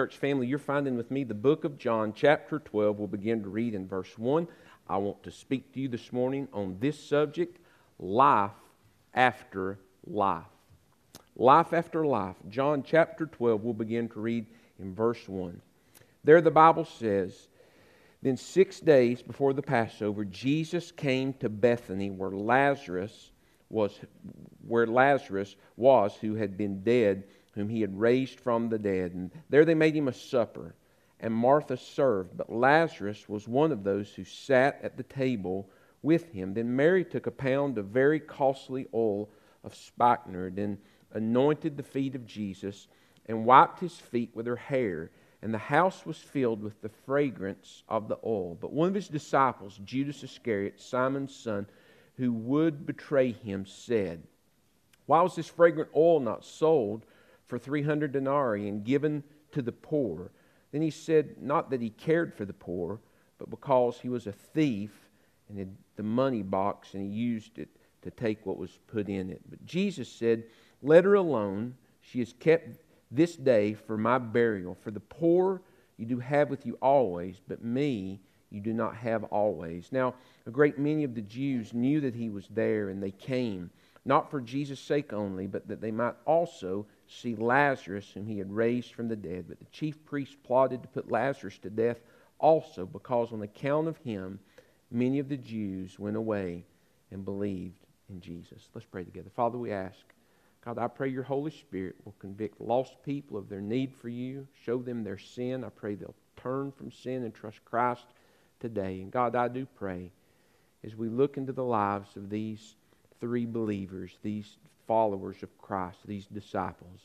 church family, you're finding with me the book of John, chapter 12. We'll begin to read in verse 1. I want to speak to you this morning on this subject life after life. Life after life. John chapter 12, we'll begin to read in verse 1. There the Bible says, Then six days before the Passover, Jesus came to Bethany where Lazarus was where Lazarus was who had been dead, whom he had raised from the dead. And there they made him a supper, and Martha served, but Lazarus was one of those who sat at the table with him. Then Mary took a pound of very costly oil of spikenard and anointed the feet of Jesus and wiped his feet with her hair. And the house was filled with the fragrance of the oil. But one of his disciples, Judas Iscariot, Simon's son, who would betray him, said, Why was this fragrant oil not sold for 300 denarii and given to the poor? Then he said, Not that he cared for the poor, but because he was a thief and had the money box and he used it to take what was put in it. But Jesus said, Let her alone. She is kept this day for my burial. For the poor you do have with you always, but me you do not have always. Now, a great many of the Jews knew that he was there, and they came, not for Jesus' sake only, but that they might also see Lazarus, whom he had raised from the dead. But the chief priests plotted to put Lazarus to death also, because on account of him, many of the Jews went away and believed in Jesus. Let's pray together. Father, we ask, God, I pray your Holy Spirit will convict lost people of their need for you, show them their sin. I pray they'll turn from sin and trust Christ today. And God, I do pray as we look into the lives of these three believers, these followers of Christ, these disciples,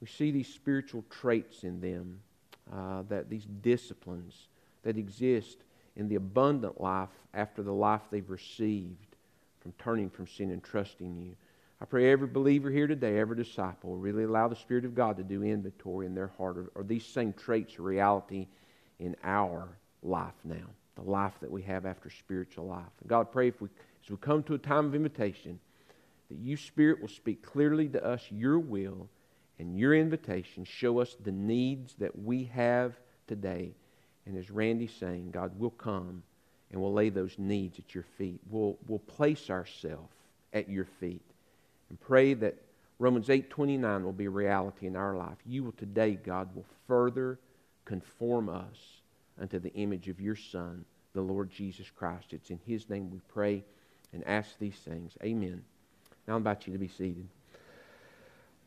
we see these spiritual traits in them, uh, that these disciplines that exist in the abundant life after the life they've received from turning from sin and trusting you. I pray every believer here today, every disciple, really allow the Spirit of God to do inventory in their heart. Are, are these same traits a reality in our life now? The life that we have after spiritual life. And God, I pray if we, as we come to a time of invitation, that you, Spirit, will speak clearly to us your will and your invitation. Show us the needs that we have today and as Randy's saying, God, we'll come and we'll lay those needs at your feet. We'll, we'll place ourselves at your feet and pray that Romans 8:29 will be a reality in our life. You will today, God, will further conform us unto the image of your Son, the Lord Jesus Christ. It's in His name we pray and ask these things. Amen. Now I invite you to be seated.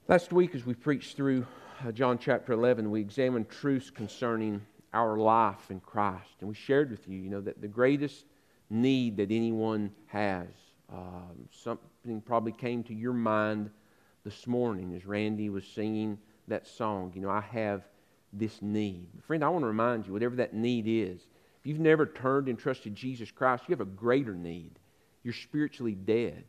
Last week, as we preached through uh, John chapter 11, we examined truths concerning our life in Christ. And we shared with you, you know, that the greatest need that anyone has, um, something probably came to your mind this morning as Randy was singing that song. You know, I have this need. Friend, I want to remind you, whatever that need is, if you've never turned and trusted Jesus Christ, you have a greater need. You're spiritually dead,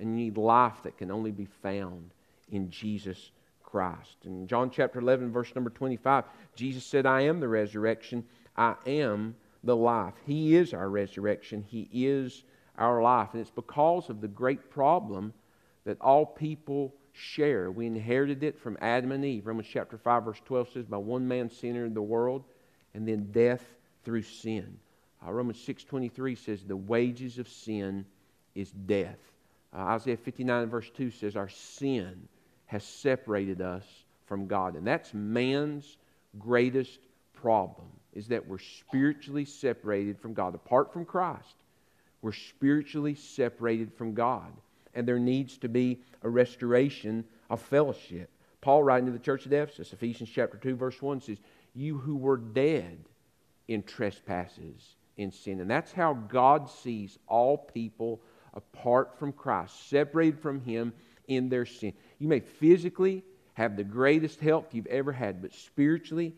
and you need life that can only be found in Jesus Christ. In John chapter 11, verse number 25, Jesus said, I am the resurrection, I am the life. He is our resurrection, He is our life. And it's because of the great problem that all people share. We inherited it from Adam and Eve. Romans chapter 5, verse 12 says, By one man sin entered the world, and then death through sin. Uh, Romans 6.23 says, The wages of sin is death. Uh, Isaiah 59, verse 2 says, Our sin has separated us from God. And that's man's greatest problem, is that we're spiritually separated from God. Apart from Christ, we're spiritually separated from God. And there needs to be a restoration of fellowship. Paul, writing to the church at Ephesus, Ephesians chapter 2, verse 1 says, You who were dead in trespasses, in sin. And that's how God sees all people apart from Christ, separated from Him in their sin. You may physically have the greatest health you've ever had, but spiritually,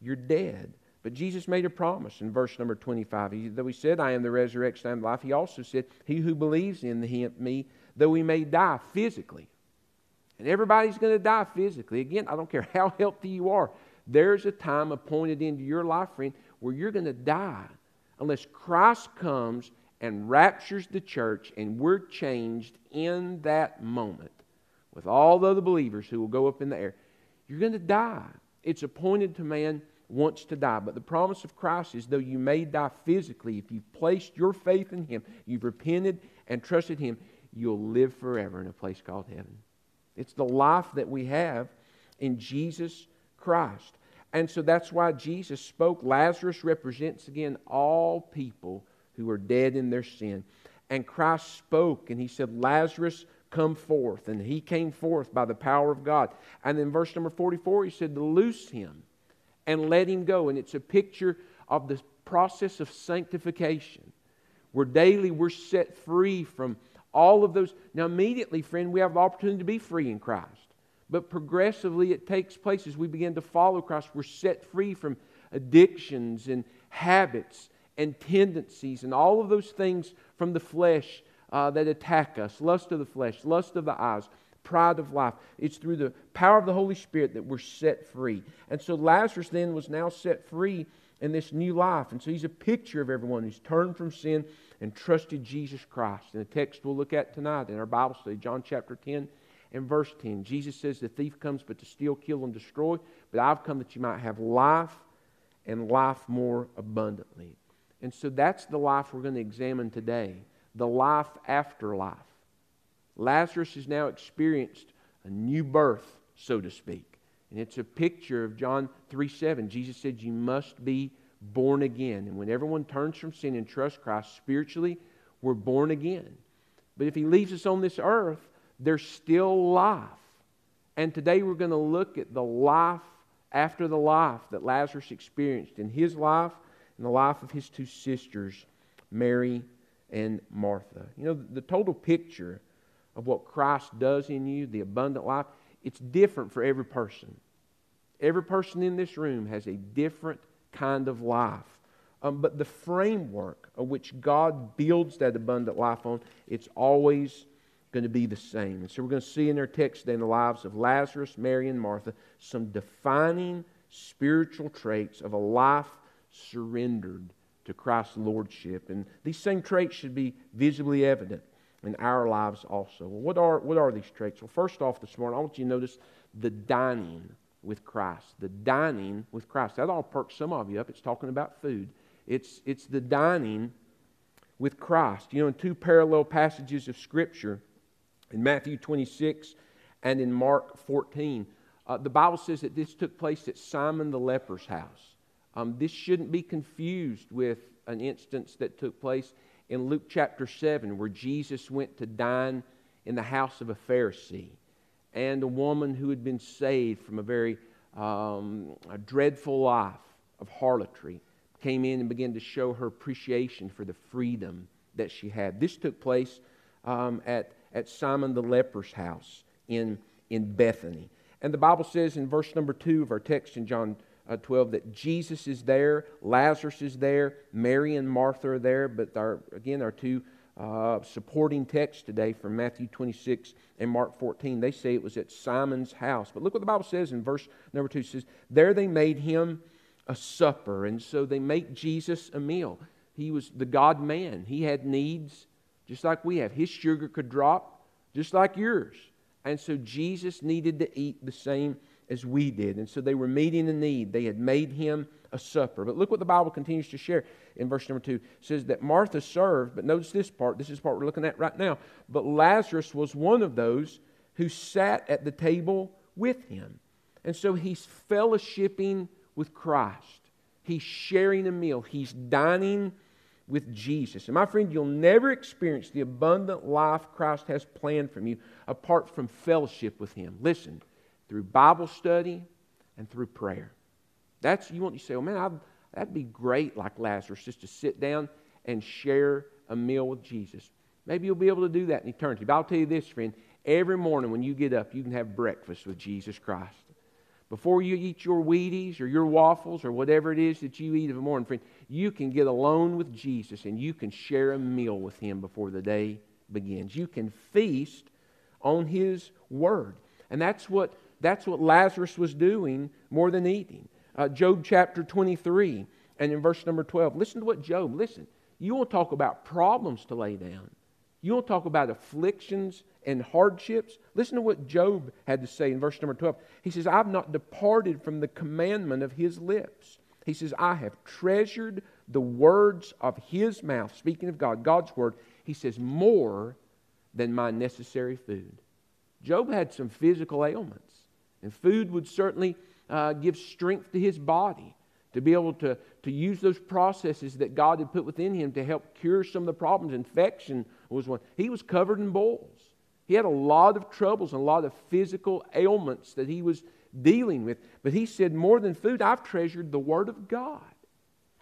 you're dead. But Jesus made a promise in verse number 25. He, though he said, I am the resurrection and life, he also said, He who believes in me, though he may die physically. And everybody's going to die physically. Again, I don't care how healthy you are. There's a time appointed into your life, friend, where you're going to die unless Christ comes and raptures the church and we're changed in that moment with all the other believers who will go up in the air. You're going to die. it's appointed to man wants to die. But the promise of Christ is though you may die physically, if you've placed your faith in Him, you've repented and trusted Him, you'll live forever in a place called heaven. It's the life that we have in Jesus Christ. And so that's why Jesus spoke. Lazarus represents again all people who are dead in their sin. And Christ spoke and he said, Lazarus, come forth. And he came forth by the power of God. And then verse number 44, he said loose him and let him go. And it's a picture of the process of sanctification where daily we're set free from all of those. Now, immediately, friend, we have the opportunity to be free in Christ. But progressively, it takes place as we begin to follow Christ. We're set free from addictions and habits and tendencies and all of those things from the flesh uh, that attack us lust of the flesh, lust of the eyes, pride of life. It's through the power of the Holy Spirit that we're set free. And so Lazarus then was now set free in this new life. And so he's a picture of everyone who's turned from sin and trusted Jesus Christ. And the text we'll look at tonight in our Bible study, John chapter 10 and verse 10. Jesus says, The thief comes but to steal, kill, and destroy, but I've come that you might have life and life more abundantly. And so that's the life we're going to examine today the life after life. Lazarus has now experienced a new birth, so to speak. And it's a picture of John 3 7. Jesus said, You must be born again. And when everyone turns from sin and trusts Christ spiritually, we're born again. But if he leaves us on this earth, there's still life. And today we're going to look at the life after the life that Lazarus experienced in his life and the life of his two sisters, Mary and Martha. You know, the total picture of what Christ does in you, the abundant life, it's different for every person. Every person in this room has a different kind of life. Um, but the framework of which God builds that abundant life on, it's always going to be the same. And so we're going to see in our text today in the lives of Lazarus, Mary, and Martha some defining spiritual traits of a life surrendered to Christ's lordship. And these same traits should be visibly evident in our lives also. Well, what are, what are these traits? Well, first off this morning, I want you to notice the dining with Christ. The dining with Christ. That all perks some of you up. It's talking about food. It's, it's the dining with Christ. You know, in two parallel passages of Scripture, in Matthew 26 and in Mark 14, uh, the Bible says that this took place at Simon the leper's house. Um, this shouldn't be confused with an instance that took place in Luke chapter 7, where Jesus went to dine in the house of a Pharisee. And a woman who had been saved from a very um, a dreadful life of harlotry came in and began to show her appreciation for the freedom that she had. This took place um, at, at Simon the leper's house in, in Bethany. And the Bible says in verse number 2 of our text in John uh, 12 that Jesus is there, Lazarus is there, Mary and Martha are there, but our, again, our two uh, supporting texts today from Matthew 26 and Mark 14, they say it was at Simon's house. But look what the Bible says in verse number 2 it says, There they made him a supper. And so they make Jesus a meal. He was the God man. He had needs just like we have. His sugar could drop just like yours. And so Jesus needed to eat the same as we did. And so they were meeting the need. They had made him a supper. But look what the Bible continues to share in verse number two. It says that Martha served, but notice this part. This is the part we're looking at right now. But Lazarus was one of those who sat at the table with him. And so he's fellowshipping with Christ. He's sharing a meal. He's dining with Jesus. And my friend, you'll never experience the abundant life Christ has planned for you apart from fellowship with him. Listen, through Bible study and through prayer. That's you want you say, oh man, I'd, that'd be great, like Lazarus, just to sit down and share a meal with Jesus. Maybe you'll be able to do that in eternity. But I'll tell you this, friend, every morning when you get up, you can have breakfast with Jesus Christ. Before you eat your Wheaties or your waffles or whatever it is that you eat in the morning, friend, you can get alone with Jesus and you can share a meal with Him before the day begins. You can feast on His Word. And that's what that's what Lazarus was doing more than eating. Uh, Job chapter 23 and in verse number 12. Listen to what Job, listen. You want to talk about problems to lay down. You want to talk about afflictions and hardships? Listen to what Job had to say in verse number 12. He says, I've not departed from the commandment of his lips. He says, I have treasured the words of his mouth. Speaking of God, God's word, he says, more than my necessary food. Job had some physical ailments, and food would certainly uh, give strength to his body to be able to, to use those processes that God had put within him to help cure some of the problems. Infection was one. He was covered in boils. He had a lot of troubles and a lot of physical ailments that he was dealing with. But he said, More than food, I've treasured the Word of God.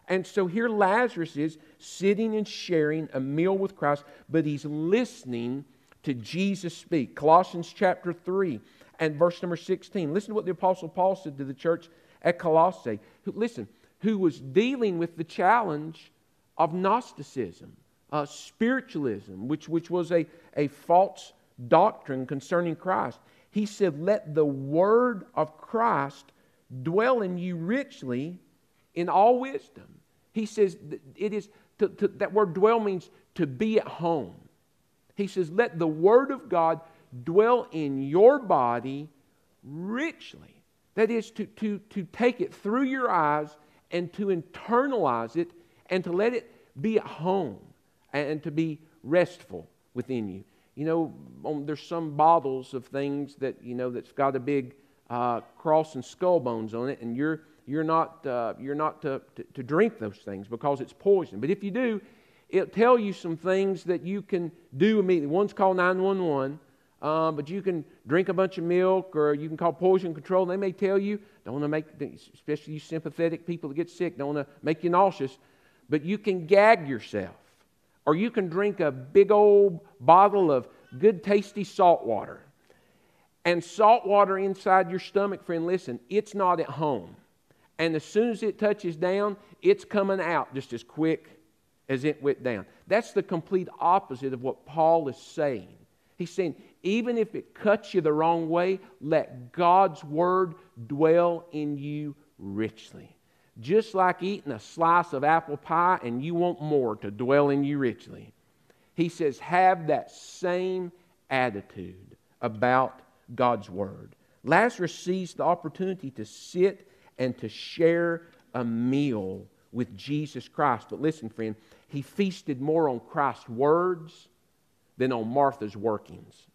And so here Lazarus is sitting and sharing a meal with Christ, but he's listening to Jesus speak. Colossians chapter 3 and verse number 16. Listen to what the Apostle Paul said to the church at Colossae. Listen, who was dealing with the challenge of Gnosticism, uh, spiritualism, which, which was a, a false doctrine concerning Christ. He said, Let the word of Christ dwell in you richly in all wisdom. He says, it is to, to, that word dwell means to be at home. He says, Let the word of God dwell in your body richly. That is, to, to, to take it through your eyes and to internalize it and to let it be at home and to be restful within you. You know, on, there's some bottles of things that, you know, that's got a big uh, cross and skull bones on it, and you're, you're not, uh, you're not to, to, to drink those things because it's poison. But if you do, it'll tell you some things that you can do immediately. One's called 911. Um, but you can drink a bunch of milk or you can call poison control. They may tell you, don't want to make, especially you sympathetic people that get sick, don't want to make you nauseous, but you can gag yourself. Or you can drink a big old bottle of good, tasty salt water. And salt water inside your stomach, friend, listen, it's not at home. And as soon as it touches down, it's coming out just as quick as it went down. That's the complete opposite of what Paul is saying. He's saying, even if it cuts you the wrong way, let God's word dwell in you richly. Just like eating a slice of apple pie and you want more to dwell in you richly. He says, have that same attitude about God's word. Lazarus seized the opportunity to sit and to share a meal with Jesus Christ. But listen, friend, he feasted more on Christ's words than on Martha's workings.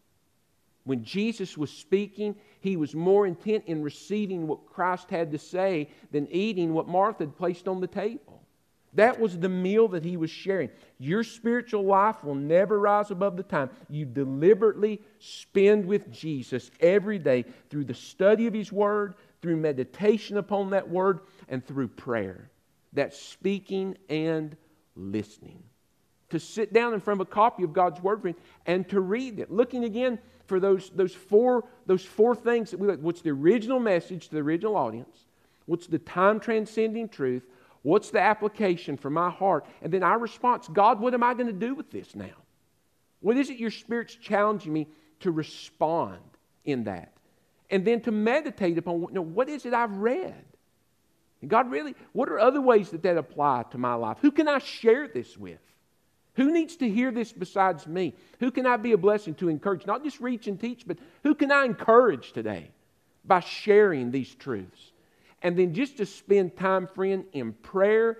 When Jesus was speaking, he was more intent in receiving what Christ had to say than eating what Martha had placed on the table. That was the meal that he was sharing. Your spiritual life will never rise above the time you deliberately spend with Jesus every day through the study of his word, through meditation upon that word, and through prayer. That's speaking and listening. To sit down in front of a copy of God's word and to read it. Looking again for those, those, four, those four things that we like. What's the original message to the original audience? What's the time transcending truth? What's the application for my heart? And then our response God, what am I going to do with this now? What is it your Spirit's challenging me to respond in that? And then to meditate upon you know, what is it I've read? And God, really, what are other ways that that apply to my life? Who can I share this with? Who needs to hear this besides me? Who can I be a blessing to encourage? Not just reach and teach, but who can I encourage today by sharing these truths? And then just to spend time, friend, in prayer,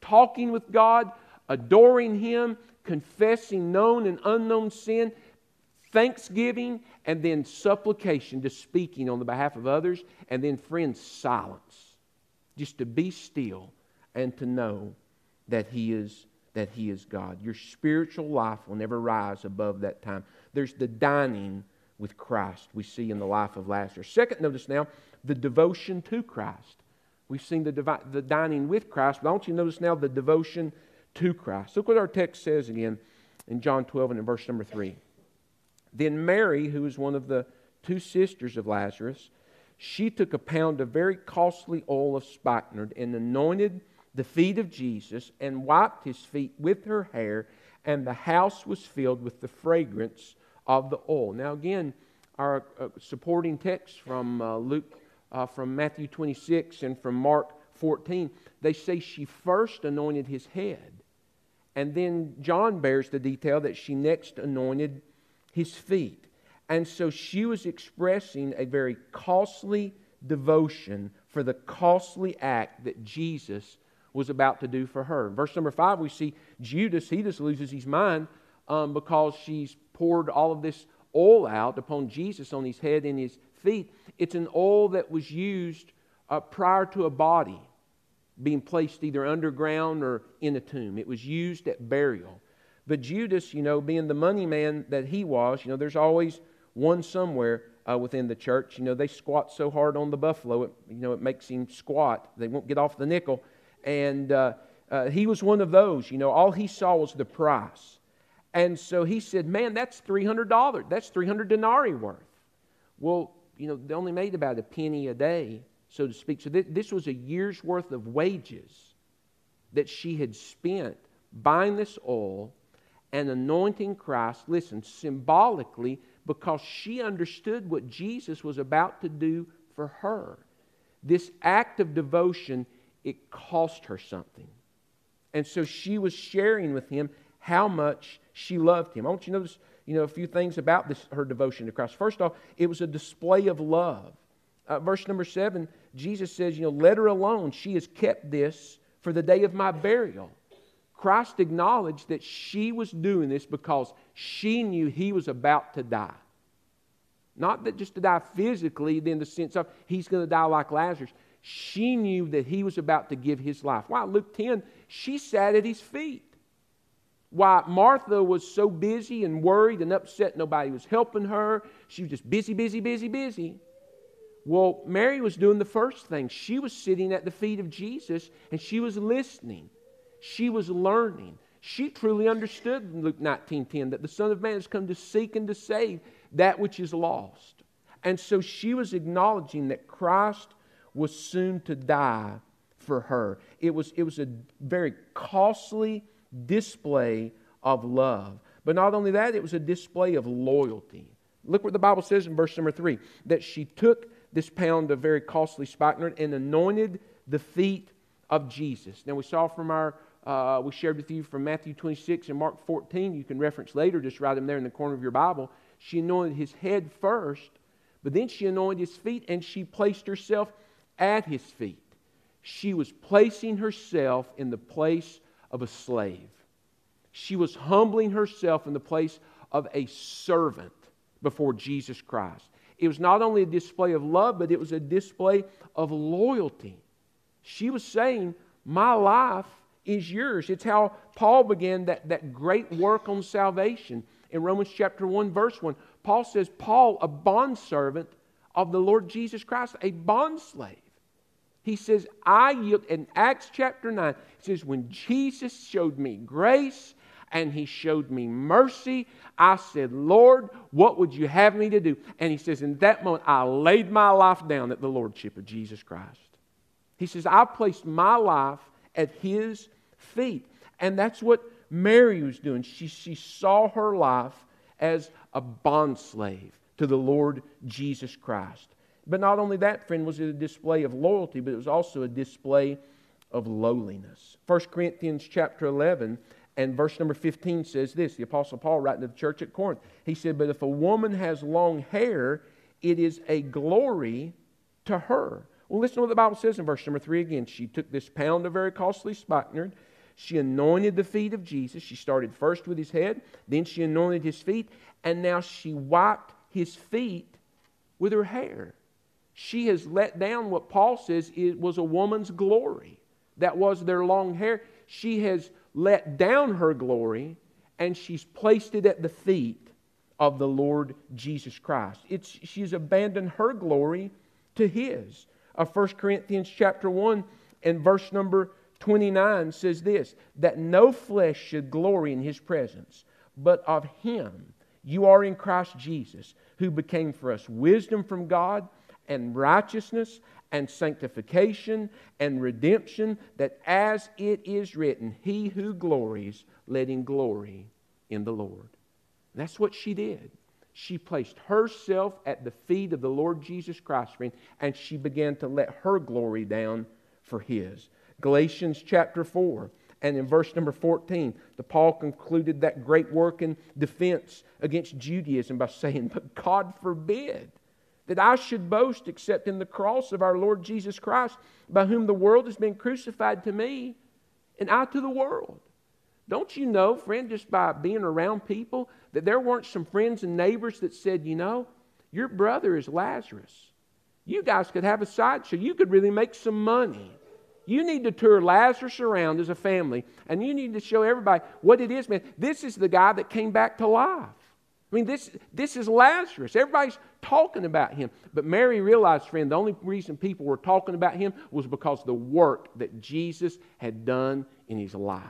talking with God, adoring Him, confessing known and unknown sin, thanksgiving, and then supplication, just speaking on the behalf of others, and then, friends, silence. Just to be still and to know that He is that He is God. Your spiritual life will never rise above that time. There's the dining with Christ we see in the life of Lazarus. Second, notice now the devotion to Christ. We've seen the, divi- the dining with Christ, but I want you to notice now the devotion to Christ. Look what our text says again in John 12 and in verse number 3. Then Mary, who was one of the two sisters of Lazarus, she took a pound of very costly oil of spikenard and anointed the feet of Jesus and wiped his feet with her hair, and the house was filled with the fragrance of the oil. Now, again, our uh, supporting text from uh, Luke, uh, from Matthew 26, and from Mark 14, they say she first anointed his head. And then John bears the detail that she next anointed his feet. And so she was expressing a very costly devotion for the costly act that Jesus was about to do for her. Verse number five, we see Judas, he just loses his mind um, because she's poured all of this oil out upon Jesus on his head and his feet. It's an oil that was used uh, prior to a body being placed either underground or in a tomb. It was used at burial. But Judas, you know, being the money man that he was, you know, there's always one somewhere uh, within the church. You know, they squat so hard on the buffalo, it, you know, it makes him squat. They won't get off the nickel. And uh, uh, he was one of those. You know, all he saw was the price. And so he said, Man, that's $300. That's 300 denarii worth. Well, you know, they only made about a penny a day, so to speak. So th- this was a year's worth of wages that she had spent buying this oil and anointing Christ, listen, symbolically, because she understood what Jesus was about to do for her. This act of devotion, it cost her something. And so she was sharing with him how much she loved him. I want you to notice, you know, a few things about this, her devotion to Christ. First off, it was a display of love. Uh, verse number seven, Jesus says, you know, let her alone. She has kept this for the day of my burial. Christ acknowledged that she was doing this because she knew he was about to die. Not that just to die physically, in the sense of he's going to die like Lazarus. She knew that he was about to give his life. Why? Luke 10, she sat at his feet. Why Martha was so busy and worried and upset nobody was helping her. She was just busy, busy, busy, busy. Well, Mary was doing the first thing. She was sitting at the feet of Jesus and she was listening. She was learning. She truly understood in Luke 19:10 that the Son of Man has come to seek and to save that which is lost. And so she was acknowledging that Christ was soon to die for her. It was, it was a very costly display of love. But not only that, it was a display of loyalty. Look what the Bible says in verse number three that she took this pound of very costly spikenard and anointed the feet of Jesus. Now, we saw from our, uh, we shared with you from Matthew 26 and Mark 14. You can reference later, just write them there in the corner of your Bible. She anointed his head first, but then she anointed his feet and she placed herself at his feet. She was placing herself in the place of a slave. She was humbling herself in the place of a servant before Jesus Christ. It was not only a display of love, but it was a display of loyalty. She was saying, My life is yours. It's how Paul began that, that great work on salvation. In Romans chapter 1, verse 1, Paul says, Paul, a bondservant of the Lord Jesus Christ, a bondslave. He says, I yield. In Acts chapter 9, he says, When Jesus showed me grace and he showed me mercy, I said, Lord, what would you have me to do? And he says, In that moment, I laid my life down at the Lordship of Jesus Christ. He says, I placed my life at his feet. And that's what Mary was doing. She, she saw her life as a bondslave to the Lord Jesus Christ. But not only that, friend, was it a display of loyalty, but it was also a display of lowliness. 1 Corinthians chapter 11 and verse number 15 says this the Apostle Paul writing to the church at Corinth. He said, But if a woman has long hair, it is a glory to her. Well, listen to what the Bible says in verse number 3 again. She took this pound of very costly spikenard. She anointed the feet of Jesus. She started first with his head, then she anointed his feet, and now she wiped his feet with her hair she has let down what Paul says it was a woman's glory. That was their long hair. She has let down her glory and she's placed it at the feet of the Lord Jesus Christ. It's, she's abandoned her glory to his. Uh, 1 Corinthians chapter 1 and verse number 29 says this that no flesh should glory in his presence, but of him you are in Christ Jesus, who became for us wisdom from God and righteousness and sanctification and redemption, that as it is written, He who glories, let him glory in the Lord. That's what she did. She placed herself at the feet of the Lord Jesus Christ, and she began to let her glory down for His. Galatians chapter 4 And in verse number 14, the Paul concluded that great work in defense against Judaism by saying, But God forbid that I should boast except in the cross of our Lord Jesus Christ, by whom the world has been crucified to me, and I to the world. Don't you know, friend, just by being around people, that there weren't some friends and neighbors that said, You know, your brother is Lazarus. You guys could have a sideshow. You could really make some money. You need to tour Lazarus around as a family, and you need to show everybody what it is, man. This is the guy that came back to life. I mean, this, this is Lazarus. Everybody's talking about him. But Mary realized, friend, the only reason people were talking about him was because the work that Jesus had done in his life.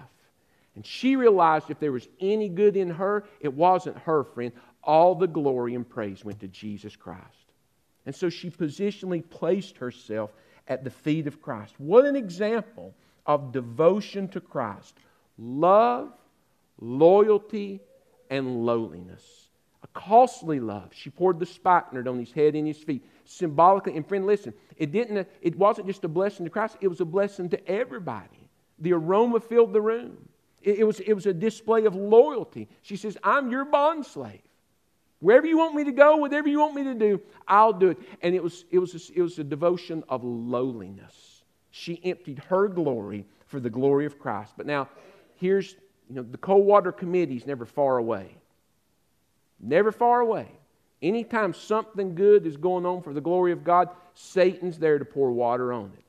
And she realized if there was any good in her, it wasn't her, friend. All the glory and praise went to Jesus Christ. And so she positionally placed herself at the feet of Christ. What an example of devotion to Christ love, loyalty, and lowliness. A costly love. She poured the spikenard on his head and his feet. Symbolically, and friend, listen, it didn't it wasn't just a blessing to Christ, it was a blessing to everybody. The aroma filled the room. It, it was, it was a display of loyalty. She says, I'm your bond slave. Wherever you want me to go, whatever you want me to do, I'll do it. And it was, it was, a, it was a devotion of lowliness. She emptied her glory for the glory of Christ. But now, here's, you know, the Coldwater Committee is never far away. Never far away. Anytime something good is going on for the glory of God, Satan's there to pour water on it.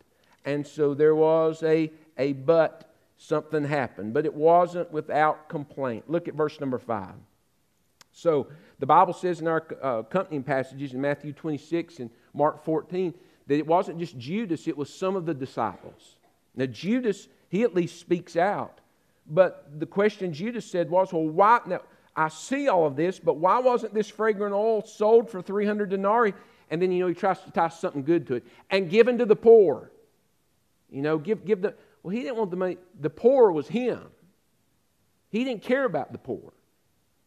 And so there was a, a but, something happened. But it wasn't without complaint. Look at verse number 5. So the Bible says in our uh, accompanying passages in Matthew 26 and Mark 14 that it wasn't just Judas, it was some of the disciples. Now, Judas, he at least speaks out. But the question Judas said was, well, why? Now, I see all of this, but why wasn't this fragrant oil sold for 300 denarii? And then, you know, he tries to tie something good to it and given to the poor. You know, give, give the, well, he didn't want the money. The poor was him. He didn't care about the poor.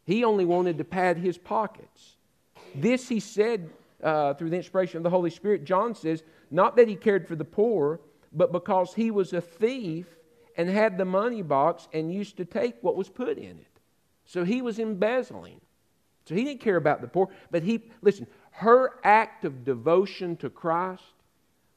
He only wanted to pad his pockets. This he said uh, through the inspiration of the Holy Spirit. John says, not that he cared for the poor, but because he was a thief and had the money box and used to take what was put in it. So he was embezzling. So he didn't care about the poor, but he, listen, her act of devotion to Christ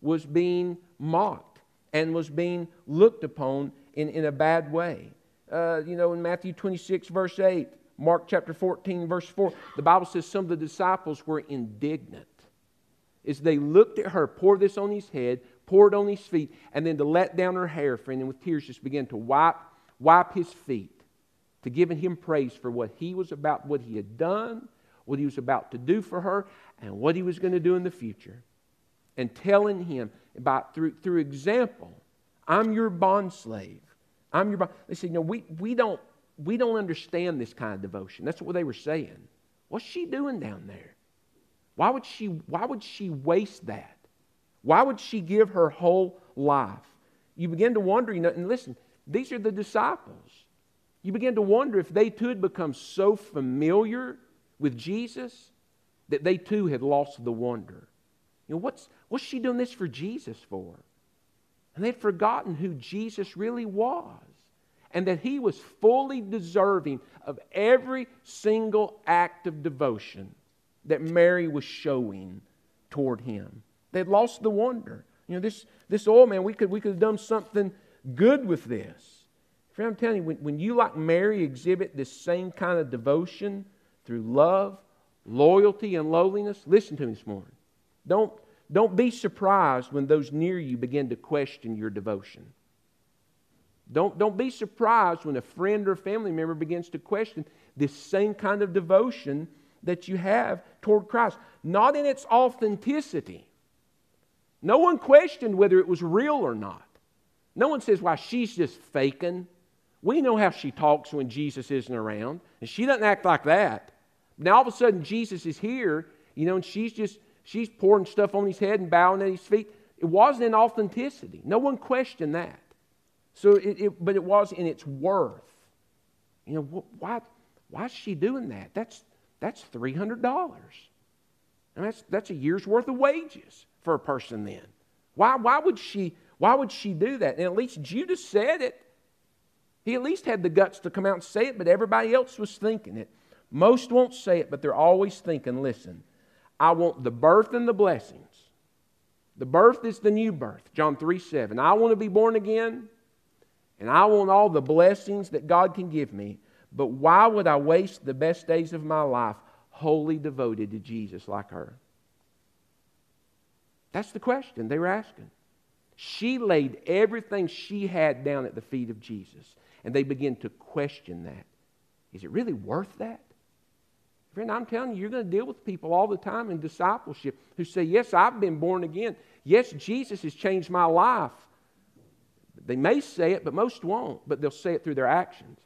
was being mocked and was being looked upon in, in a bad way. Uh, you know, in Matthew 26, verse 8, Mark chapter 14, verse 4, the Bible says some of the disciples were indignant as they looked at her, pour this on his head, pour it on his feet, and then to let down her hair, friend, and with tears just began to wipe, wipe his feet, to giving him praise for what he was about, what he had done, what he was about to do for her, and what he was going to do in the future. And telling him about through, through example, I'm your bond slave. I'm your bond. They said, you know, we, we don't we don't understand this kind of devotion. That's what they were saying. What's she doing down there? Why would she, why would she waste that? Why would she give her whole life? You begin to wonder, you know, and listen, these are the disciples. You begin to wonder if they too had become so familiar with Jesus that they too had lost the wonder. You know, what's, what's she doing this for Jesus for? And they'd forgotten who Jesus really was and that he was fully deserving of every single act of devotion that Mary was showing toward him. They'd lost the wonder. You know, this, this oil, man, we could, we could have done something good with this. Friend, I'm telling you, when, when you, like Mary, exhibit this same kind of devotion through love, loyalty, and lowliness, listen to me this morning. Don't, don't be surprised when those near you begin to question your devotion. Don't, don't be surprised when a friend or family member begins to question this same kind of devotion that you have toward Christ. Not in its authenticity. No one questioned whether it was real or not. No one says, why, she's just faking. We know how she talks when Jesus isn't around, and she doesn't act like that. Now all of a sudden Jesus is here, you know, and she's just she's pouring stuff on his head and bowing at his feet. It wasn't in authenticity. No one questioned that. So it, it, but it was in its worth. You know, why, why is she doing that? That's, that's $300. And that's, that's a year's worth of wages for a person then. Why, why, would she, why would she do that? And at least Judas said it. He at least had the guts to come out and say it, but everybody else was thinking it. Most won't say it, but they're always thinking, listen, I want the birth and the blessings. The birth is the new birth, John 3 7. I want to be born again, and I want all the blessings that God can give me. But why would I waste the best days of my life wholly devoted to Jesus like her? That's the question they were asking. She laid everything she had down at the feet of Jesus, and they begin to question that. Is it really worth that? Friend, I'm telling you, you're going to deal with people all the time in discipleship who say, Yes, I've been born again. Yes, Jesus has changed my life. They may say it, but most won't, but they'll say it through their actions.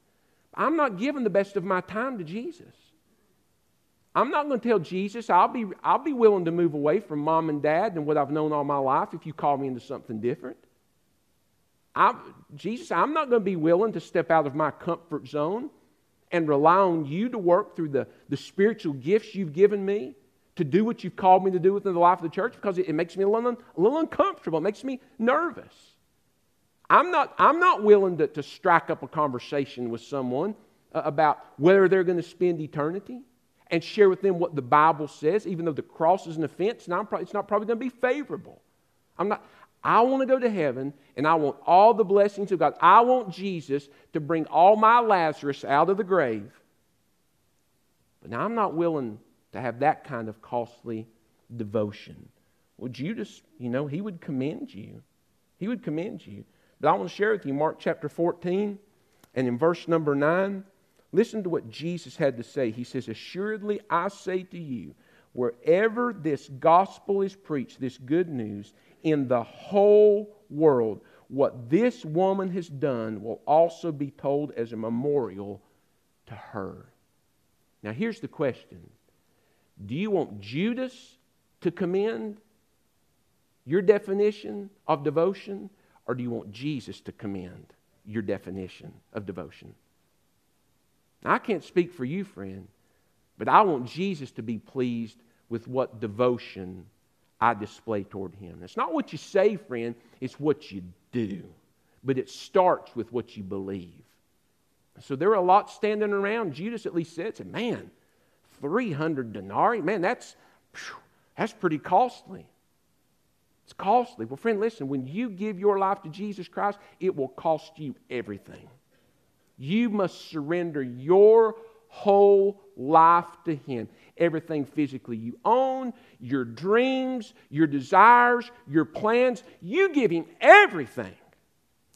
I'm not giving the best of my time to Jesus. I'm not going to tell Jesus I'll be, I'll be willing to move away from mom and dad and what I've known all my life if you call me into something different. I, Jesus, I'm not going to be willing to step out of my comfort zone and rely on you to work through the, the spiritual gifts you've given me to do what you've called me to do within the life of the church because it, it makes me a little, a little uncomfortable. It makes me nervous. I'm not, I'm not willing to, to strike up a conversation with someone uh, about whether they're going to spend eternity and share with them what the Bible says, even though the cross is an offense and I'm pro- it's not probably going to be favorable. I'm not, I want to go to heaven and I want all the blessings of God. I want Jesus to bring all my Lazarus out of the grave. But now I'm not willing to have that kind of costly devotion. Well, Judas, you know, he would commend you. He would commend you. But I want to share with you Mark chapter 14 and in verse number 9. Listen to what Jesus had to say. He says, Assuredly I say to you, wherever this gospel is preached, this good news, in the whole world. What this woman has done will also be told as a memorial to her. Now, here's the question Do you want Judas to commend your definition of devotion, or do you want Jesus to commend your definition of devotion? Now, I can't speak for you, friend, but I want Jesus to be pleased with what devotion I display toward Him. It's not what you say, friend, it's what you do. But it starts with what you believe. So there are a lot standing around. Judas at least said, Man, 300 denarii? Man, that's, that's pretty costly. It's costly. Well, friend, listen, when you give your life to Jesus Christ, it will cost you everything. You must surrender your whole life to Him everything physically you own, your dreams, your desires, your plans. You give Him everything.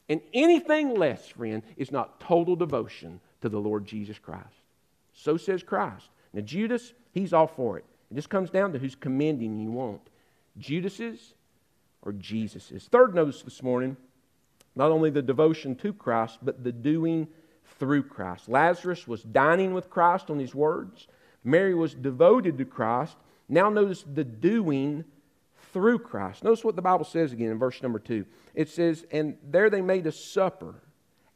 And anything less, friend, is not total devotion to the Lord Jesus Christ. So says Christ. Now, Judas, he's all for it. It just comes down to who's commending you want Judas's or Jesus's. Third notice this morning not only the devotion to Christ, but the doing through Christ. Lazarus was dining with Christ on his words. Mary was devoted to Christ. Now notice the doing through Christ. Notice what the Bible says again in verse number two. It says, And there they made a supper,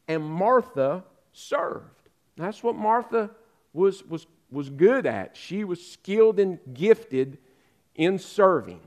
and Martha served. That's what Martha was, was, was good at. She was skilled and gifted in serving.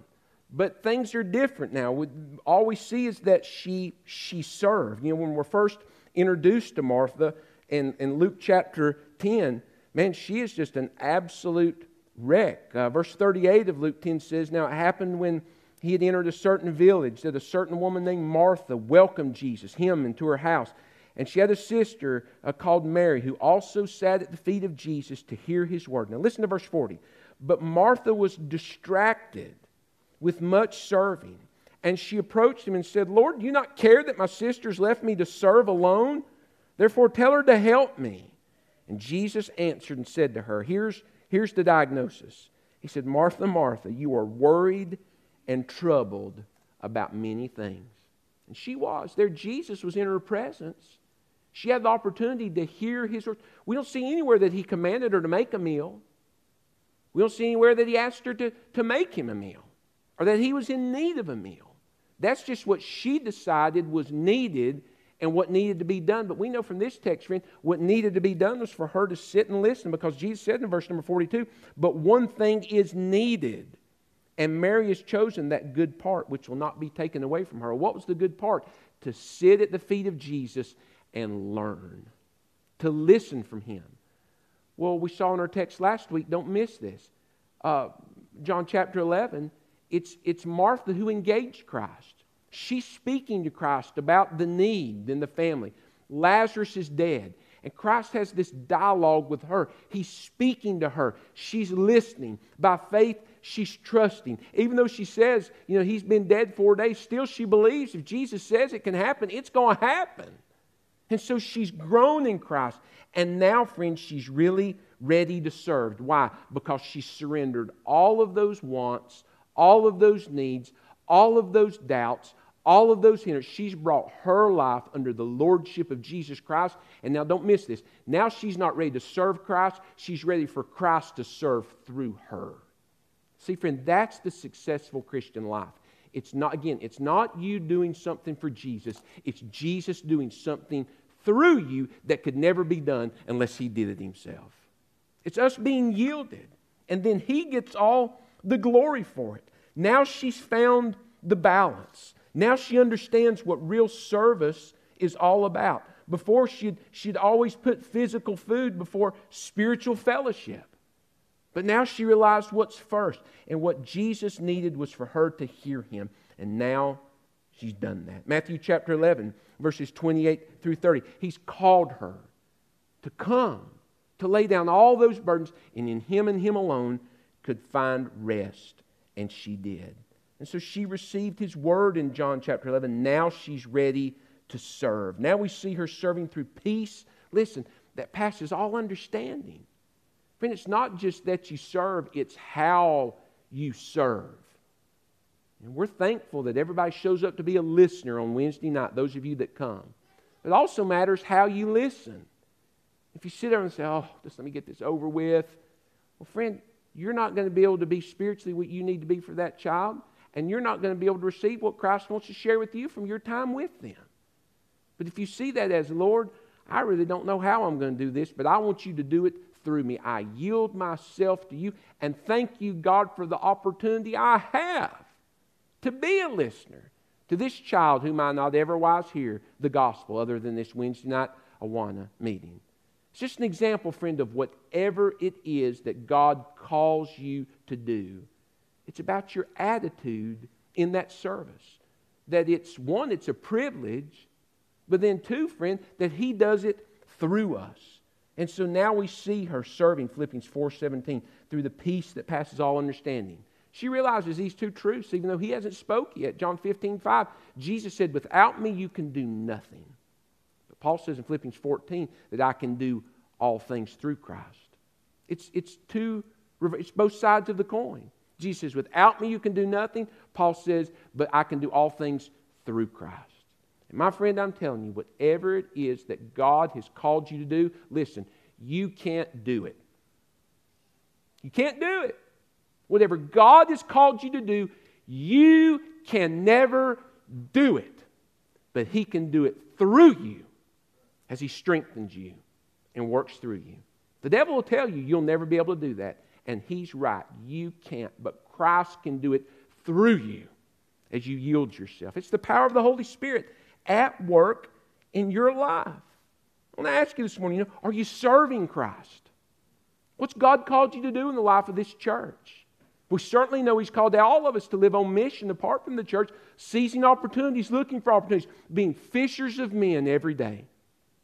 But things are different now. All we see is that she, she served. You know, when we're first introduced to Martha in, in Luke chapter 10, man, she is just an absolute wreck. Uh, verse 38 of Luke 10 says, Now it happened when he had entered a certain village that a certain woman named Martha welcomed Jesus, him, into her house. And she had a sister uh, called Mary who also sat at the feet of Jesus to hear his word. Now listen to verse 40. But Martha was distracted with much serving. And she approached him and said, Lord, do you not care that my sister's left me to serve alone? Therefore, tell her to help me. And Jesus answered and said to her, Here's, here's the diagnosis. He said, Martha, Martha, you are worried and troubled about many things. And she was. There, Jesus was in her presence. She had the opportunity to hear his words. We don't see anywhere that he commanded her to make a meal. We don't see anywhere that he asked her to, to make him a meal or that he was in need of a meal. That's just what she decided was needed and what needed to be done. But we know from this text, friend, what needed to be done was for her to sit and listen because Jesus said in verse number 42, but one thing is needed. And Mary has chosen that good part which will not be taken away from her. What was the good part? To sit at the feet of Jesus and learn, to listen from Him. Well, we saw in our text last week, don't miss this. Uh, John chapter 11, it's, it's Martha who engaged Christ. She's speaking to Christ about the need in the family. Lazarus is dead. And Christ has this dialogue with her. He's speaking to her. She's listening. By faith, she's trusting. Even though she says, you know, he's been dead four days, still she believes if Jesus says it can happen, it's going to happen. And so she's grown in Christ. And now, friends, she's really ready to serve. Why? Because she surrendered all of those wants, all of those needs, all of those doubts, all of those hindrances. She's brought her life under the lordship of Jesus Christ. And now, don't miss this. Now she's not ready to serve Christ, she's ready for Christ to serve through her. See, friend, that's the successful Christian life. It's not, again, it's not you doing something for Jesus, it's Jesus doing something through you that could never be done unless He did it Himself. It's us being yielded, and then He gets all the glory for it. Now she's found the balance. Now she understands what real service is all about. Before, she'd, she'd always put physical food before spiritual fellowship. But now she realized what's first. And what Jesus needed was for her to hear him. And now she's done that. Matthew chapter 11, verses 28 through 30. He's called her to come, to lay down all those burdens, and in him and him alone could find rest. And she did. And so she received his word in John chapter 11. Now she's ready to serve. Now we see her serving through peace. Listen, that passes all understanding. Friend, it's not just that you serve, it's how you serve. And we're thankful that everybody shows up to be a listener on Wednesday night, those of you that come. It also matters how you listen. If you sit there and say, oh, just let me get this over with, well, friend, you're not going to be able to be spiritually what you need to be for that child, and you're not going to be able to receive what Christ wants to share with you from your time with them. But if you see that as, Lord, I really don't know how I'm going to do this, but I want you to do it through me. I yield myself to you and thank you, God, for the opportunity I have to be a listener to this child whom I not otherwise hear the gospel other than this Wednesday night Awana meeting. It's just an example, friend, of whatever it is that God calls you to do. It's about your attitude in that service. That it's one, it's a privilege, but then two, friend, that He does it through us. And so now we see her serving Philippians 4:17 through the peace that passes all understanding. She realizes these two truths, even though he hasn't spoke yet. John 15, 5, Jesus said, Without me you can do nothing. But Paul says in Philippians 14 that I can do all things through Christ. It's, it's two, it's both sides of the coin. Jesus says, Without me you can do nothing. Paul says, But I can do all things through Christ. And my friend, I'm telling you, whatever it is that God has called you to do, listen, you can't do it. You can't do it. Whatever God has called you to do, you can never do it. But He can do it through you as He strengthens you and works through you. The devil will tell you you'll never be able to do that. And he's right. You can't. But Christ can do it through you as you yield yourself. It's the power of the Holy Spirit at work in your life. I want to ask you this morning you know, are you serving Christ? What's God called you to do in the life of this church? We certainly know He's called all of us to live on mission apart from the church, seizing opportunities, looking for opportunities, being fishers of men every day,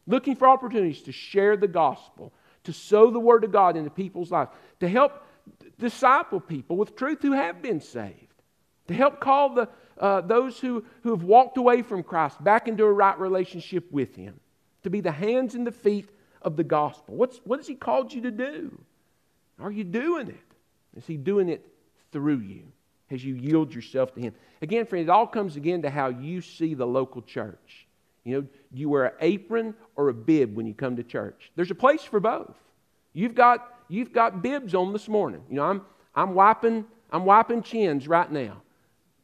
looking for opportunities to share the gospel, to sow the word of God into people's lives, to help disciple people with truth who have been saved, to help call the, uh, those who, who have walked away from Christ back into a right relationship with Him, to be the hands and the feet of the gospel. What's, what has He called you to do? Are you doing it? Is He doing it through you as you yield yourself to Him? Again, friend, it all comes again to how you see the local church. You know, do you wear an apron or a bib when you come to church? There's a place for both. You've got, you've got bibs on this morning. You know, I'm, I'm, wiping, I'm wiping chins right now.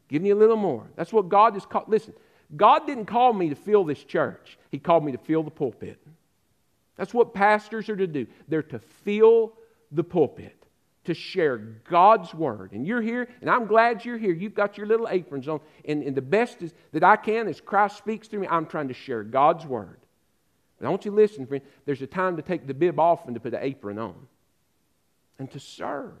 Give me a little more. That's what God is called. Listen, God didn't call me to fill this church, He called me to fill the pulpit. That's what pastors are to do. They're to fill the pulpit, to share God's word. And you're here, and I'm glad you're here. You've got your little aprons on. And, and the best is, that I can, as Christ speaks through me, I'm trying to share God's word. But I want you to listen, friend. There's a time to take the bib off and to put the apron on and to serve.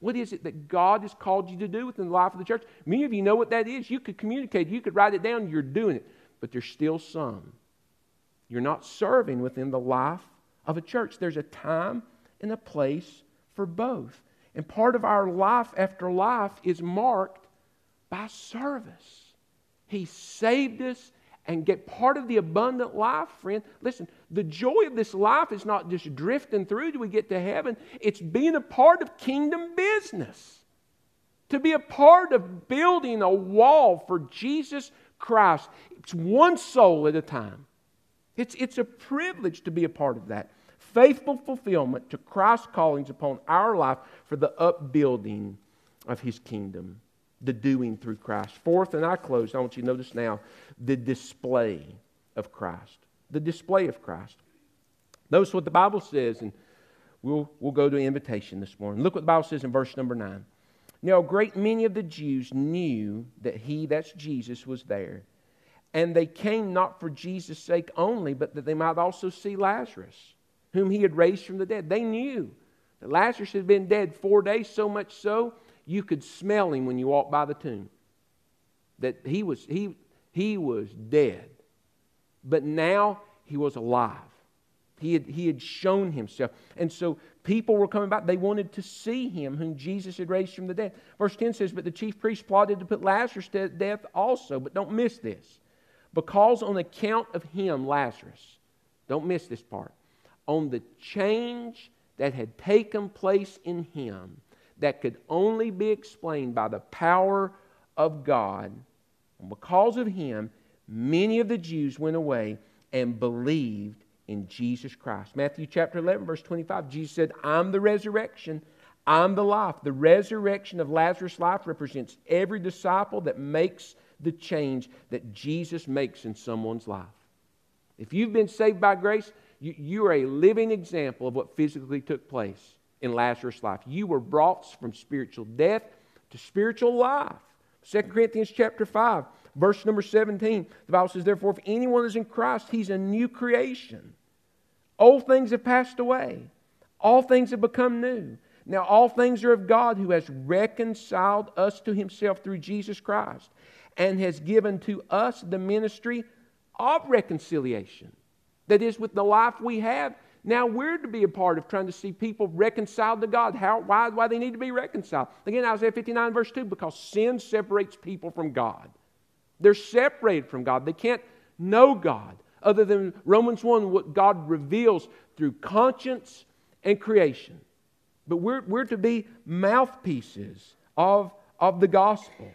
What is it that God has called you to do within the life of the church? Many of you know what that is. You could communicate, you could write it down, you're doing it. But there's still some. You're not serving within the life of a church. There's a time and a place for both. And part of our life after life is marked by service. He saved us and get part of the abundant life, friend. Listen, the joy of this life is not just drifting through till we get to heaven, it's being a part of kingdom business. To be a part of building a wall for Jesus Christ. It's one soul at a time. It's, it's a privilege to be a part of that. Faithful fulfillment to Christ's callings upon our life for the upbuilding of his kingdom the doing through Christ. Fourth, and I close, I want you to notice now the display of Christ. The display of Christ. Notice what the Bible says, and we'll, we'll go to invitation this morning. Look what the Bible says in verse number 9. Now, a great many of the Jews knew that he, that's Jesus, was there. And they came not for Jesus' sake only, but that they might also see Lazarus, whom he had raised from the dead. They knew that Lazarus had been dead four days, so much so you could smell him when you walked by the tomb. That he was, he, he was dead. But now he was alive. He had, he had shown himself. And so people were coming back. They wanted to see him, whom Jesus had raised from the dead. Verse 10 says, But the chief priests plotted to put Lazarus to death also. But don't miss this. Because on account of him, Lazarus, don't miss this part, on the change that had taken place in him, that could only be explained by the power of God. And because of him, many of the Jews went away and believed in Jesus Christ. Matthew chapter 11, verse 25, Jesus said, I'm the resurrection, I'm the life. The resurrection of Lazarus' life represents every disciple that makes the change that Jesus makes in someone's life. If you've been saved by grace, you, you are a living example of what physically took place in Lazarus' life. You were brought from spiritual death to spiritual life. 2 Corinthians chapter 5, verse number 17. The Bible says, Therefore, if anyone is in Christ, he's a new creation. Old things have passed away, all things have become new. Now, all things are of God who has reconciled us to himself through Jesus Christ and has given to us the ministry of reconciliation. That is, with the life we have, now we're to be a part of trying to see people reconciled to God. How, why, why they need to be reconciled. Again, Isaiah 59, verse 2, because sin separates people from God. They're separated from God. They can't know God other than Romans 1, what God reveals through conscience and creation. But we're, we're to be mouthpieces of, of the gospel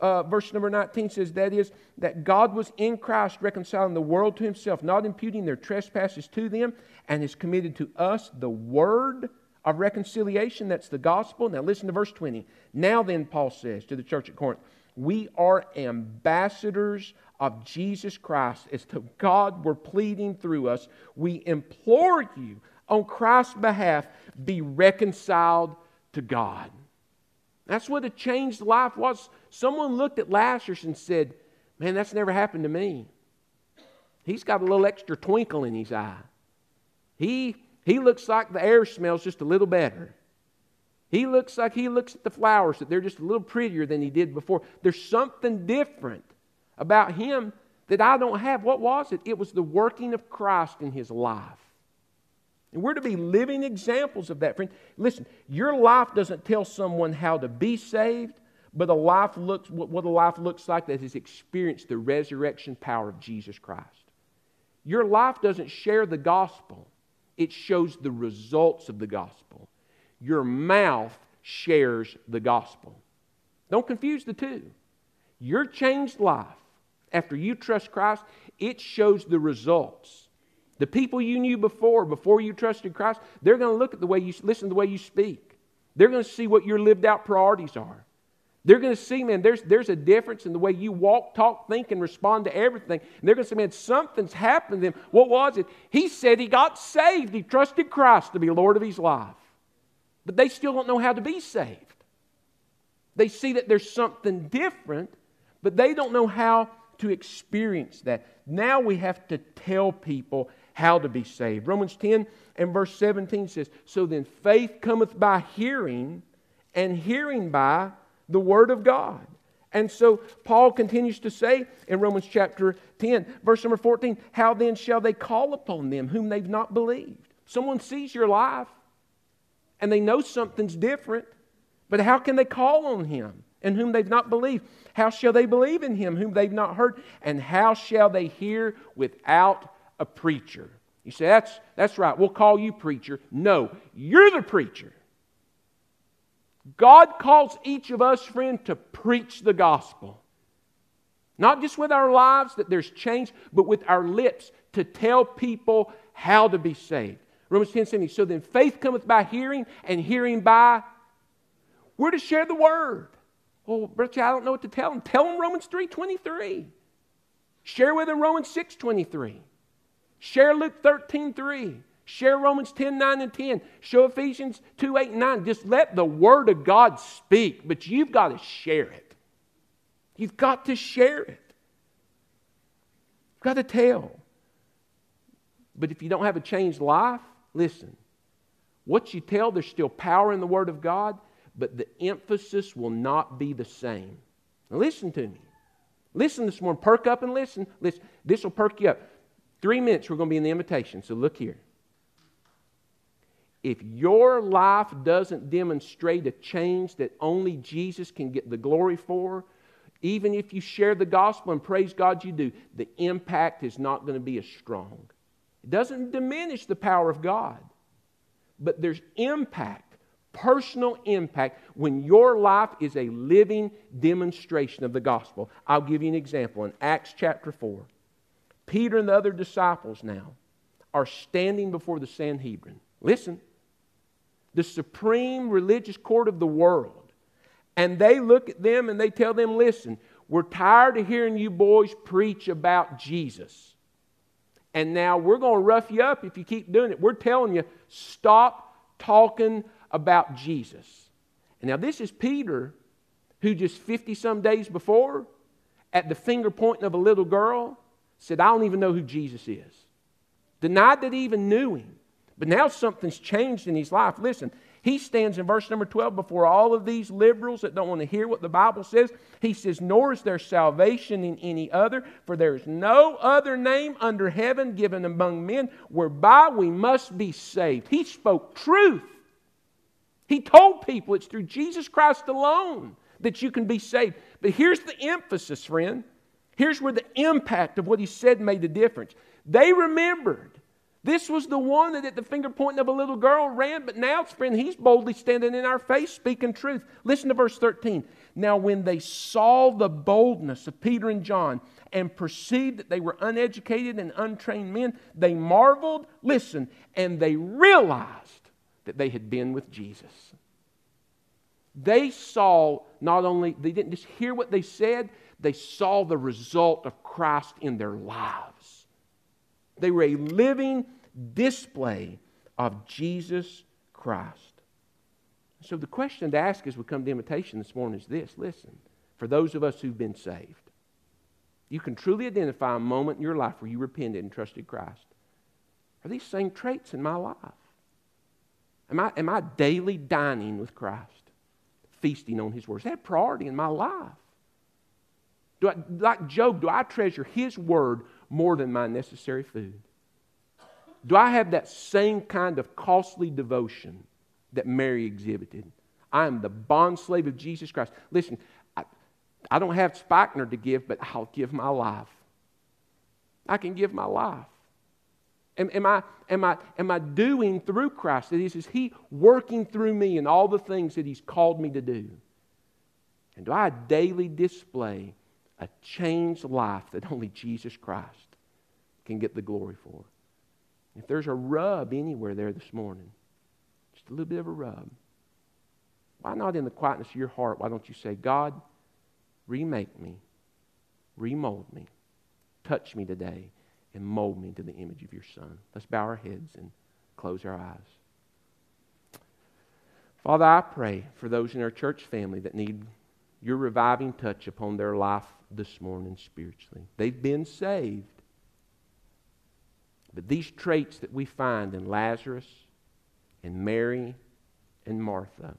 uh, verse number 19 says, That is, that God was in Christ reconciling the world to himself, not imputing their trespasses to them, and has committed to us the word of reconciliation. That's the gospel. Now listen to verse 20. Now then, Paul says to the church at Corinth, we are ambassadors of Jesus Christ. As to God were pleading through us, we implore you on Christ's behalf, be reconciled to God. That's what a changed life was. Someone looked at Lazarus and said, Man, that's never happened to me. He's got a little extra twinkle in his eye. He, he looks like the air smells just a little better. He looks like he looks at the flowers, that they're just a little prettier than he did before. There's something different about him that I don't have. What was it? It was the working of Christ in his life. And we're to be living examples of that, friend. Listen, your life doesn't tell someone how to be saved, but a life looks what a life looks like that has experienced the resurrection power of Jesus Christ. Your life doesn't share the gospel, it shows the results of the gospel. Your mouth shares the gospel. Don't confuse the two. Your changed life, after you trust Christ, it shows the results. The people you knew before, before you trusted Christ, they're going to look at the way you listen to the way you speak. They're going to see what your lived out priorities are. They're going to see, man, there's, there's a difference in the way you walk, talk, think, and respond to everything. And they're going to say, man, something's happened to him. What was it? He said he got saved. He trusted Christ to be Lord of his life. But they still don't know how to be saved. They see that there's something different, but they don't know how to experience that. Now we have to tell people how to be saved. Romans 10 and verse 17 says, So then faith cometh by hearing, and hearing by the word of God. And so Paul continues to say in Romans chapter 10, verse number 14, How then shall they call upon them whom they've not believed? Someone sees your life and they know something's different, but how can they call on him in whom they've not believed? How shall they believe in him whom they've not heard? And how shall they hear without a preacher? You say, That's, that's right, we'll call you preacher. No, you're the preacher. God calls each of us, friend, to preach the gospel. Not just with our lives that there's change, but with our lips to tell people how to be saved. Romans 10 70. So then faith cometh by hearing, and hearing by. We're to share the word. Well, Brother, I don't know what to tell them. Tell them Romans 3 23. Share with them Romans 6 23. Share Luke 13 3. Share Romans 10, 9, and 10. Show Ephesians 2, 8, and 9. Just let the Word of God speak, but you've got to share it. You've got to share it. You've got to tell. But if you don't have a changed life, listen. What you tell, there's still power in the Word of God, but the emphasis will not be the same. Now listen to me. Listen this morning. Perk up and listen. listen. This will perk you up. Three minutes, we're going to be in the invitation. So look here if your life doesn't demonstrate a change that only Jesus can get the glory for, even if you share the gospel and praise God you do, the impact is not going to be as strong. It doesn't diminish the power of God, but there's impact, personal impact, when your life is a living demonstration of the gospel. I'll give you an example. In Acts chapter 4, Peter and the other disciples now are standing before the Sanhedrin. Listen the supreme religious court of the world. And they look at them and they tell them, listen, we're tired of hearing you boys preach about Jesus. And now we're going to rough you up if you keep doing it. We're telling you, stop talking about Jesus. And now this is Peter, who just 50 some days before, at the finger pointing of a little girl, said, I don't even know who Jesus is. Denied that he even knew him. But now something's changed in his life. Listen, he stands in verse number 12 before all of these liberals that don't want to hear what the Bible says. He says, Nor is there salvation in any other, for there is no other name under heaven given among men whereby we must be saved. He spoke truth. He told people it's through Jesus Christ alone that you can be saved. But here's the emphasis, friend. Here's where the impact of what he said made a difference. They remembered this was the one that at the finger pointing of a little girl ran, but now, friend, he's boldly standing in our face speaking truth. Listen to verse 13. Now, when they saw the boldness of Peter and John and perceived that they were uneducated and untrained men, they marveled, listen, and they realized that they had been with Jesus. They saw not only, they didn't just hear what they said, they saw the result of Christ in their lives. They were a living display of Jesus Christ. So the question to ask as we come to invitation this morning is this listen, for those of us who've been saved, you can truly identify a moment in your life where you repented and trusted Christ. Are these same traits in my life? Am I, am I daily dining with Christ, feasting on His Word? Is that priority in my life? Do I, like Job, do I treasure His Word more than my necessary food? Do I have that same kind of costly devotion that Mary exhibited? I am the bondslave of Jesus Christ. Listen, I, I don't have spikenard to give, but I'll give my life. I can give my life. Am, am, I, am, I, am I doing through Christ? That is, is He working through me in all the things that He's called me to do? And do I daily display a changed life that only Jesus Christ can get the glory for. If there's a rub anywhere there this morning, just a little bit of a rub, why not in the quietness of your heart, why don't you say, God, remake me, remold me, touch me today, and mold me into the image of your Son? Let's bow our heads and close our eyes. Father, I pray for those in our church family that need your reviving touch upon their life this morning spiritually. They've been saved. But these traits that we find in Lazarus and Mary and Martha,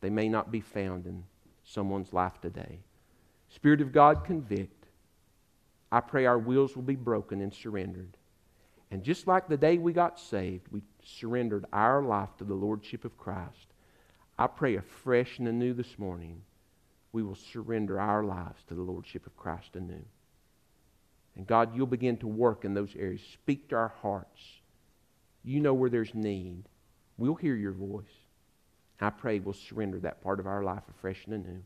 they may not be found in someone's life today. Spirit of God, convict. I pray our wills will be broken and surrendered. And just like the day we got saved, we surrendered our life to the Lordship of Christ. I pray afresh and anew this morning, we will surrender our lives to the Lordship of Christ anew. And God, you'll begin to work in those areas. Speak to our hearts. You know where there's need. We'll hear your voice. I pray we'll surrender that part of our life afresh and anew.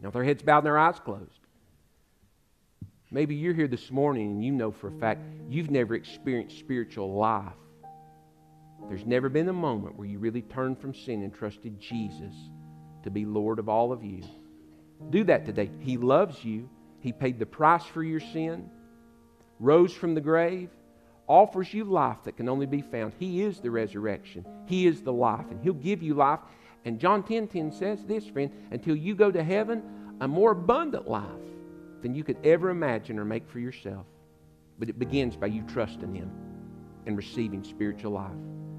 Now, with our heads bowed and our eyes closed, maybe you're here this morning and you know for a fact you've never experienced spiritual life. There's never been a moment where you really turned from sin and trusted Jesus to be Lord of all of you. Do that today. He loves you. He paid the price for your sin, rose from the grave, offers you life that can only be found. He is the resurrection, He is the life, and He'll give you life. And John 10 10 says this, friend, until you go to heaven, a more abundant life than you could ever imagine or make for yourself. But it begins by you trusting Him and receiving spiritual life.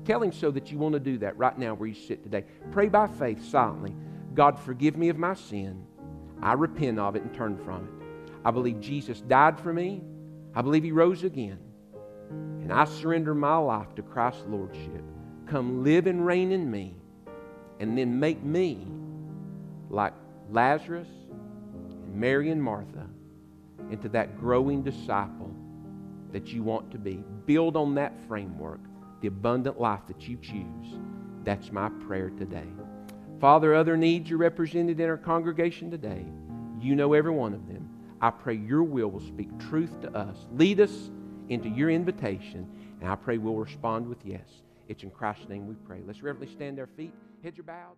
Tell Him so that you want to do that right now where you sit today. Pray by faith silently God, forgive me of my sin. I repent of it and turn from it. I believe Jesus died for me. I believe He rose again. And I surrender my life to Christ's Lordship. Come live and reign in me. And then make me like Lazarus and Mary and Martha into that growing disciple that you want to be. Build on that framework, the abundant life that you choose. That's my prayer today. Father, other needs are represented in our congregation today. You know every one of them. I pray your will will speak truth to us. Lead us into your invitation, and I pray we'll respond with yes. It's in Christ's name we pray. Let's reverently stand our feet. Heads are bowed.